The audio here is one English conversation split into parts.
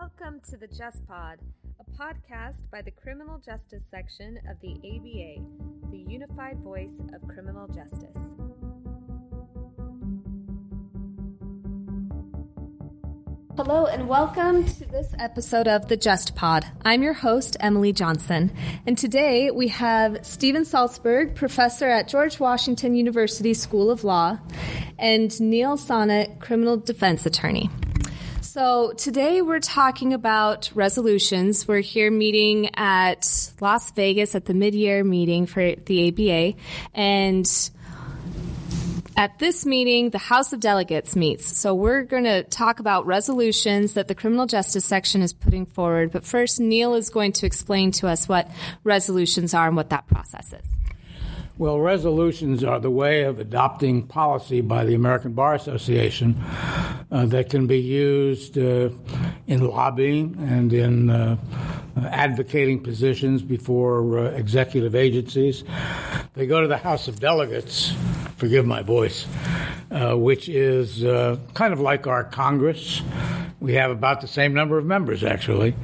Welcome to the Just Pod, a podcast by the Criminal Justice Section of the ABA, the unified voice of criminal justice. Hello, and welcome to this episode of the Just Pod. I'm your host, Emily Johnson, and today we have Stephen Saltzburg, professor at George Washington University School of Law, and Neal Sonnett, criminal defense attorney. So today we're talking about resolutions. We're here meeting at Las Vegas at the mid-year meeting for the ABA and at this meeting, the House of Delegates meets. So we're going to talk about resolutions that the criminal justice section is putting forward. But first, Neal is going to explain to us what resolutions are and what that process is. Well, resolutions are the way of adopting policy by the American Bar Association uh, that can be used uh, in lobbying and in uh, advocating positions before uh, executive agencies. They go to the House of Delegates, forgive my voice, uh, which is uh, kind of like our Congress. We have about the same number of members, actually.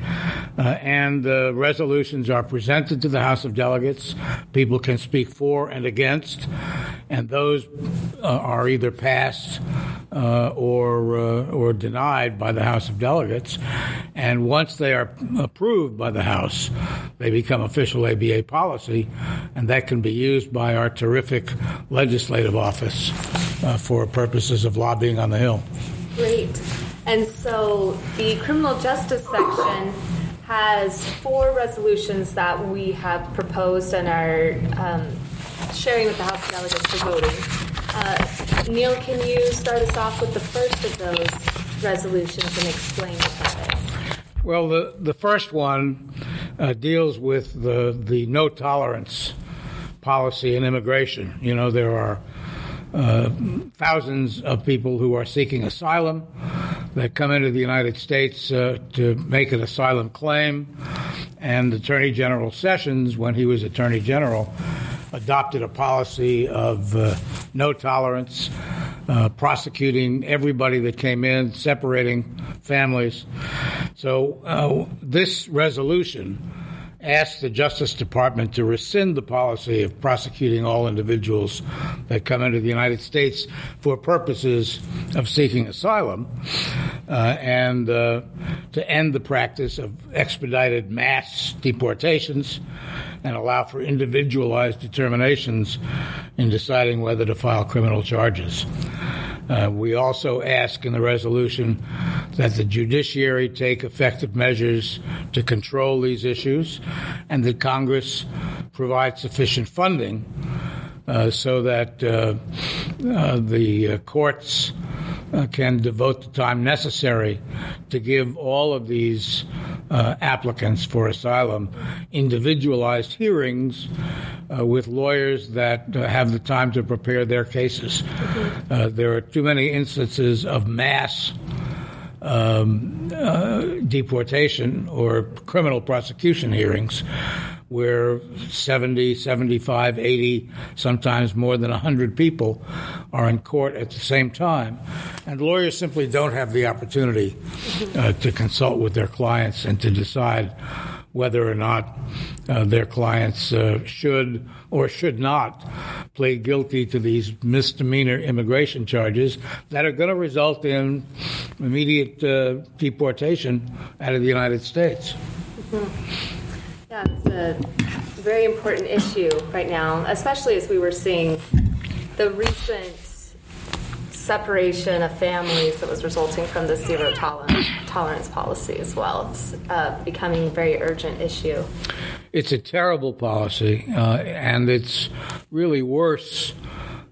Uh, and the resolutions are presented to the House of Delegates. People can speak for and against, and those uh, are either passed uh, or uh, or denied by the House of Delegates. And once they are approved by the House, they become official ABA policy, and that can be used by our terrific legislative office uh, for purposes of lobbying on the Hill. Great. And so the criminal justice section has four resolutions that we have proposed and are um, sharing with the House of Delegates for voting. Uh, Neal, can you start us off with the first of those resolutions and explain what that is? Well, the, the first one uh, deals with the, the no tolerance policy in immigration. You know, there are uh, thousands of people who are seeking asylum that come into the United States uh, to make an asylum claim. And Attorney General Sessions, when he was Attorney General, adopted a policy of uh, no tolerance, uh, prosecuting everybody that came in, separating families. So uh, this resolution asked the Justice Department to rescind the policy of prosecuting all individuals that come into the United States for purposes of seeking asylum uh, and uh, to end the practice of expedited mass deportations and allow for individualized determinations in deciding whether to file criminal charges. Uh, we also ask in the resolution that the judiciary take effective measures to control these issues and that Congress provide sufficient funding uh, so that uh, uh the uh, courts uh, can devote the time necessary to give all of these uh, applicants for asylum individualized hearings uh, with lawyers that uh, have the time to prepare their cases. Uh, there are too many instances of mass. Um, uh, deportation or criminal prosecution hearings where 70, 75, 80, sometimes more than 100 people are in court at the same time. And lawyers simply don't have the opportunity uh, to consult with their clients and to decide whether or not uh, their clients uh, should or should not plead guilty to these misdemeanor immigration charges that are going to result in immediate uh, deportation out of the United States. Mm-hmm. Yeah, it's a very important issue right now, especially as we were seeing the recent separation of families that was resulting from the zero tolerance, tolerance policy as well. It's uh, becoming a very urgent issue. It's a terrible policy, uh, and it's really worse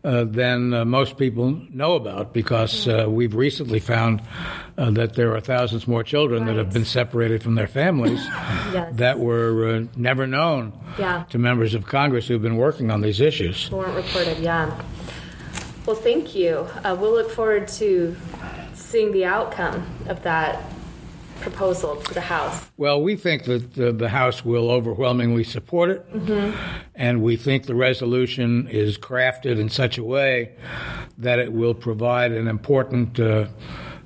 uh, than uh, most people know about because uh, we've recently found uh, that there are thousands more children right. that have been separated from their families yes. that were uh, never known yeah. to members of Congress who've been working on these issues. weren't reported, yeah. Well, thank you. we'll look forward to seeing the outcome of that proposal to the House? Well, we think that the, the House will overwhelmingly support it, mm-hmm. and we think the resolution is crafted in such a way that it will provide an important uh,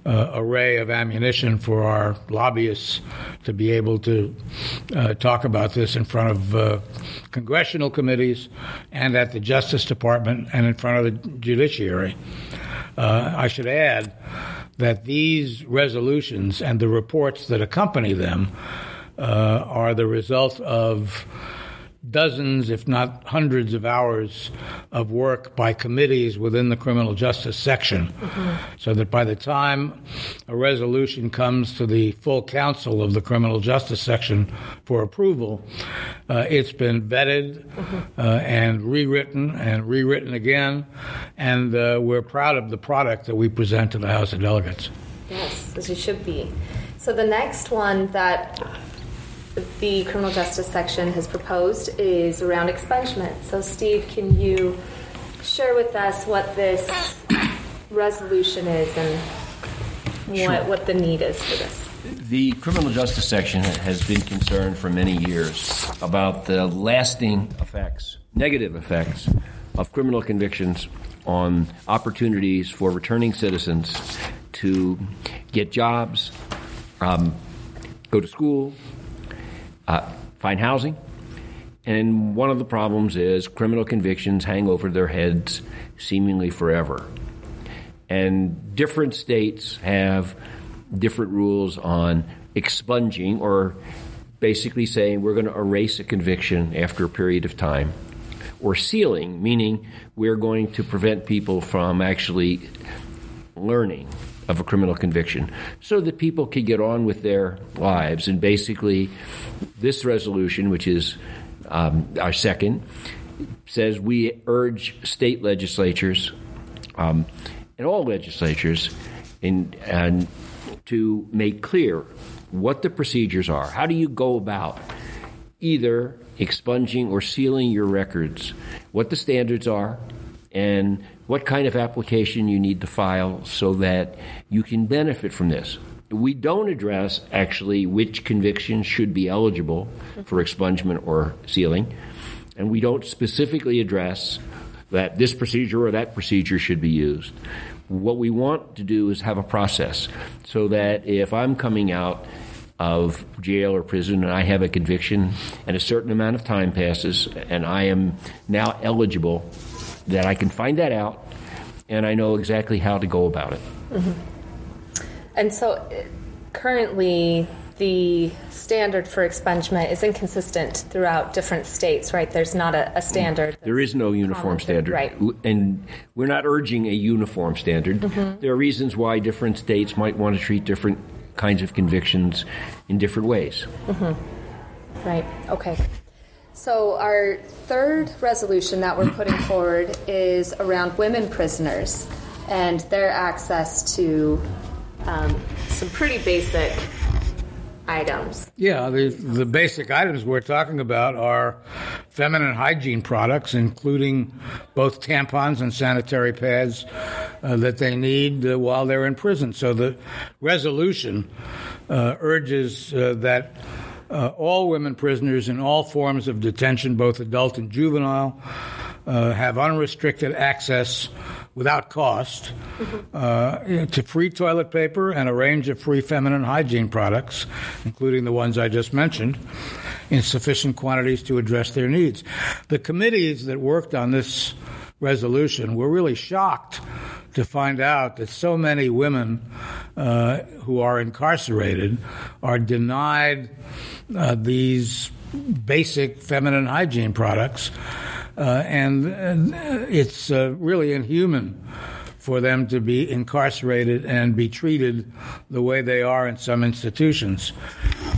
uh, array of ammunition for our lobbyists to be able to uh, talk about this in front of uh, congressional committees and at the Justice Department and in front of the judiciary. Uh, I should add that these resolutions and the reports that accompany them uh, are the result of dozens, if not hundreds, of hours of work by committees within the criminal justice section, mm-hmm. so that by the time a resolution comes to the full council of the criminal justice section for approval, uh, it's been vetted mm-hmm. uh, and rewritten and rewritten again, and uh, we're proud of the product that we present to the House of Delegates. Yes, as you should be. So the next one that the criminal justice section has proposed is around expungement. So, Steve, can you share with us what this resolution is and sure. what, what the need is for this? The criminal justice section has been concerned for many years about the lasting effects, negative effects, of criminal convictions on opportunities for returning citizens to get jobs, um, go to school, uh, find housing. And one of the problems is criminal convictions hang over their heads seemingly forever. And different states have different rules on expunging or basically saying we're going to erase a conviction after a period of time. Or sealing, meaning we're going to prevent people from actually learning of a criminal conviction so that people can get on with their lives. And basically, this resolution, which is um, our second, says we urge state legislatures um, and all legislatures in, and to make clear what the procedures are. How do you go about either expunging or sealing your records? What the standards are, and what kind of application you need to file so that you can benefit from this. We don't address actually which convictions should be eligible for expungement or sealing, and we don't specifically address that this procedure or that procedure should be used. What we want to do is have a process so that if I'm coming out of jail or prison and I have a conviction and a certain amount of time passes and I am now eligible that I can find that out and I know exactly how to go about it. Mm-hmm. And so currently, the standard for expungement is inconsistent throughout different states, right? There's not a, a standard. There is no uniform standard. Right. And we're not urging a uniform standard. Mm-hmm. There are reasons why different states might want to treat different kinds of convictions in different ways. Mm-hmm. Right. Okay. So, our third resolution that we're putting forward is around women prisoners and their access to um, some pretty basic items. Yeah, the, the basic items we're talking about are feminine hygiene products, including both tampons and sanitary pads uh, that they need uh, while they're in prison. So the resolution uh, urges uh, that uh, all women prisoners in all forms of detention, both adult and juvenile, uh, have unrestricted access without cost uh, to free toilet paper and a range of free feminine hygiene products, including the ones I just mentioned, in sufficient quantities to address their needs. The committees that worked on this resolution were really shocked to find out that so many women uh, who are incarcerated are denied uh, these basic feminine hygiene products, uh, and, and, it's uh, really inhuman for them to be incarcerated and be treated the way they are in some institutions.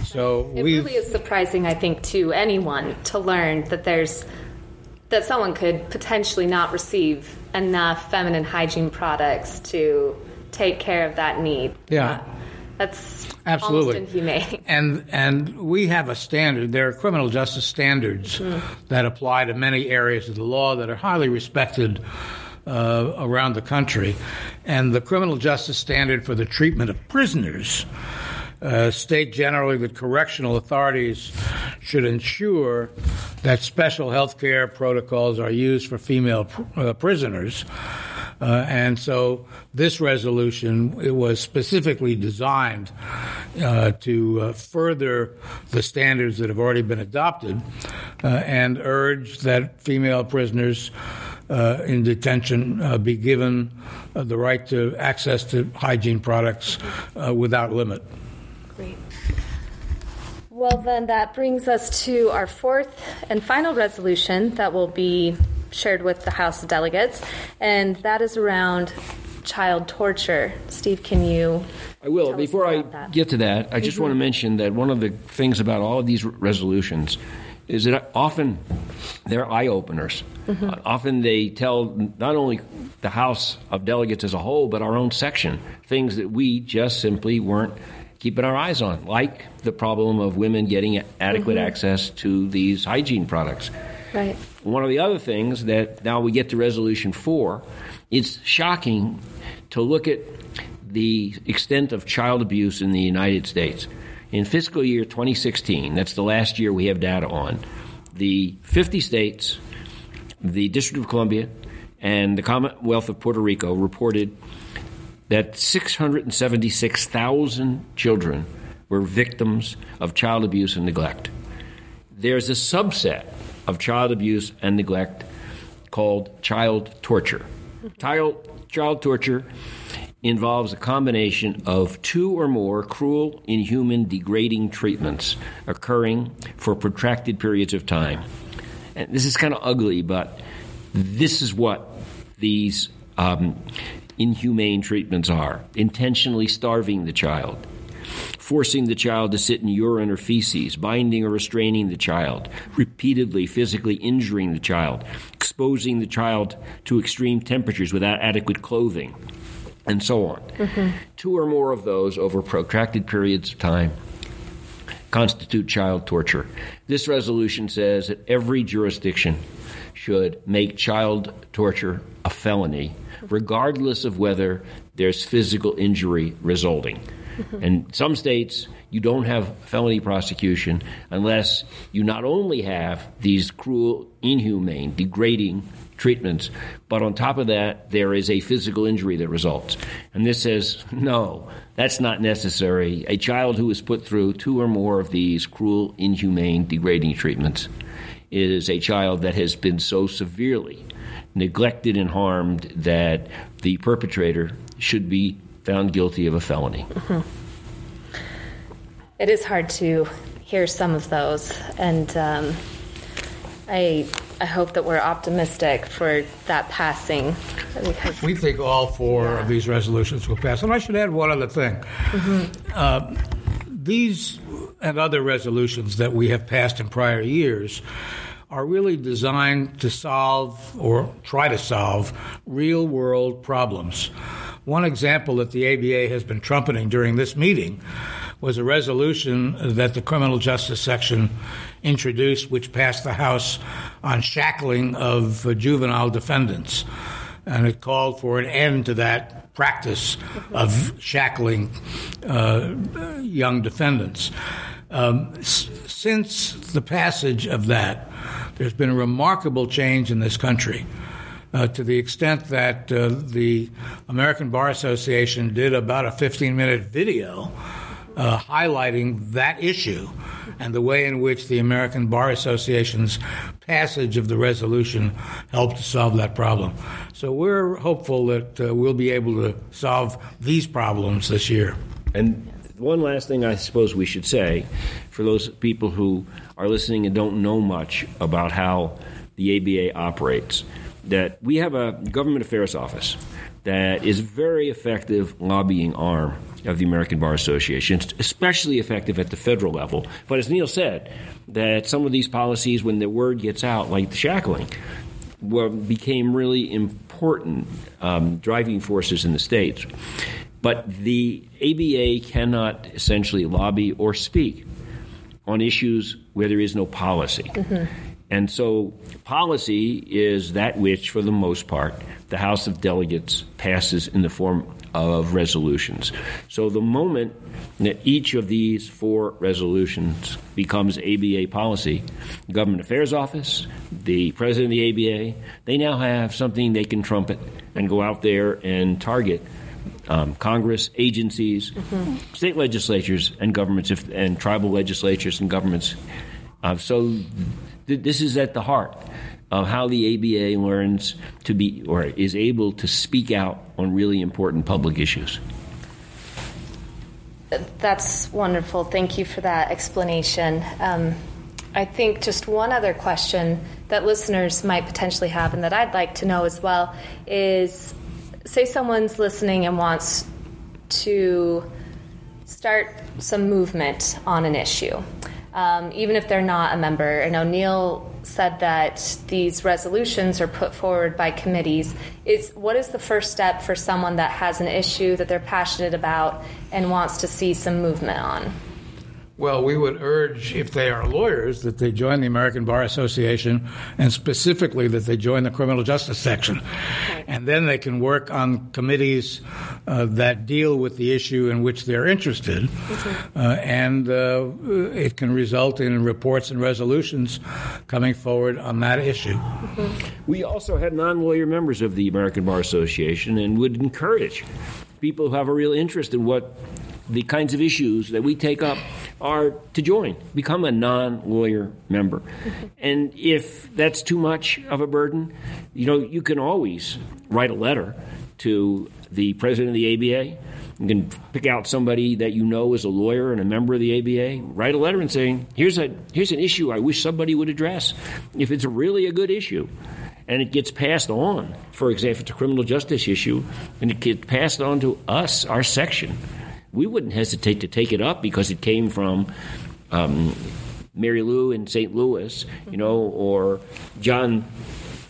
So it really is surprising, I think, to anyone to learn that there's that someone could potentially not receive enough feminine hygiene products to take care of that need. Yeah. Uh, that's absolutely inhumane. And and we have a standard. There are criminal justice standards mm. that apply to many areas of the law that are highly respected uh, around the country. And the criminal justice standard for the treatment of prisoners uh, state generally that correctional authorities should ensure that special health care protocols are used for female pr- uh, prisoners Uh, and so this resolution it was specifically designed uh, to uh, further the standards that have already been adopted uh, and urge that female prisoners uh, in detention be given the right to access to hygiene products without limit. Great. Well, then that brings us to our fourth and final resolution that will be shared with the House of Delegates, and that is around child torture. Steve, can you? I will. Before I that? get to that, I just mm-hmm. want to mention that one of the things about all of these resolutions is that often they're eye openers. Mm-hmm. Uh, often they tell not only the House of Delegates as a whole, but our own section things that we just simply weren't keeping our eyes on, like the problem of women getting adequate mm-hmm. access to these hygiene products. Right. One of the other things that now we get to resolution four, it's shocking to look at the extent of child abuse in the United States. In fiscal year 2016, that's the last year we have data on, the 50 states, the District of Columbia, and the Commonwealth of Puerto Rico reported that 676,000 children were victims of child abuse and neglect. There's a subset of child abuse and neglect called child torture. Child, child torture involves a combination of two or more cruel, inhuman, degrading treatments occurring for protracted periods of time. And this is kind of ugly, but this is what these um, inhumane treatments are intentionally starving the child, forcing the child to sit in urine or feces, binding or restraining the child, repeatedly physically injuring the child, exposing the child to extreme temperatures without adequate clothing, and so on. Mm-hmm. Two or more of those over protracted periods of time constitute child torture. This resolution says that every jurisdiction should make child torture a felony regardless of whether there's physical injury resulting. In some states, you don't have felony prosecution unless you not only have these cruel, inhumane, degrading treatments, but on top of that, there is a physical injury that results. And this says, no, that's not necessary. A child who is put through two or more of these cruel, inhumane, degrading treatments is a child that has been so severely neglected and harmed that the perpetrator should be found guilty of a felony. Mm-hmm. It is hard to hear some of those, and um, I I hope that we're optimistic for that passing. Because, we think all four yeah. of these resolutions will pass. And I should add one other thing. Mm-hmm. Uh, these and other resolutions that we have passed in prior years are really designed to solve or try to solve real world problems. One example that the ABA has been trumpeting during this meeting was a resolution that the criminal justice section introduced, which passed the House on shackling of juvenile defendants. And it called for an end to that practice of shackling uh, young defendants. Um, s- since the passage of that, there's been a remarkable change in this country. Uh, to the extent that uh, the American Bar Association did about a 15 minute video uh, highlighting that issue and the way in which the American Bar Association's passage of the resolution helped to solve that problem. So we're hopeful that uh, we'll be able to solve these problems this year. And one last thing I suppose we should say for those people who are listening and don't know much about how the ABA operates that we have a government affairs office that is very effective lobbying arm of the American Bar Association, especially effective at the federal level. But as Neal said, that some of these policies, when the word gets out, like the shackling, were, became really important um, driving forces in the states. But the ABA cannot essentially lobby or speak on issues where there is no policy. Mm-hmm. And so, policy is that which, for the most part, the House of Delegates passes in the form of resolutions. So, the moment that each of these four resolutions becomes ABA policy, the Government Affairs Office, the President of the ABA, they now have something they can trumpet and go out there and target um, Congress, agencies, mm-hmm. state legislatures, and governments, if, and tribal legislatures and governments. Uh, so th- this is at the heart of how the ABA learns to be or is able to speak out on really important public issues. That's wonderful. Thank you for that explanation. Um, I think just one other question that listeners might potentially have, and that I'd like to know as well, is say someone's listening and wants to start some movement on an issue, um, even if they're not a member. And O'Neill said that these resolutions are put forward by committees. Is what is the first step for someone that has an issue that they're passionate about and wants to see some movement on? Well, we would urge, if they are lawyers, that they join the American Bar Association and specifically that they join the criminal justice section. And then they can work on committees uh, that deal with the issue in which they're interested. Uh, and uh, it can result in reports and resolutions coming forward on that issue. Mm-hmm. We also had non lawyer members of the American Bar Association and would encourage people who have a real interest in what the kinds of issues that we take up are to join, become a non lawyer member. and if that's too much of a burden, you know, you can always write a letter to the president of the ABA. You can pick out somebody that you know is a lawyer and a member of the ABA, write a letter and saying, here's, a, here's an issue I wish somebody would address. If it's really a good issue, and it gets passed on, for example, it's a criminal justice issue, and it gets passed on to us, our section, we wouldn't hesitate to take it up because it came from um, Mary Lou in St. Louis, you know, or John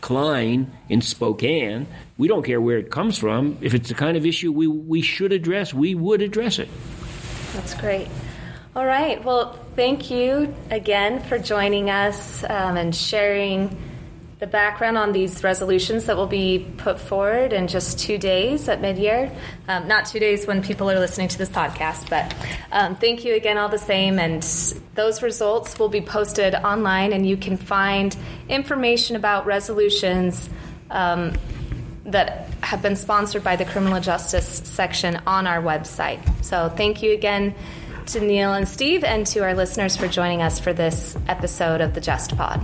Klein in Spokane. We don't care where it comes from. If it's the kind of issue we, we should address, we would address it. That's great. All right. Well, thank you again for joining us um, and sharing the background on these resolutions that will be put forward in just two days at midyear. Um, not two days when people are listening to this podcast, but um, thank you again all the same. And those results will be posted online, and you can find information about resolutions um, that have been sponsored by the Criminal Justice section on our website. So thank you again to Neal and Steve, and to our listeners for joining us for this episode of the Just Pod.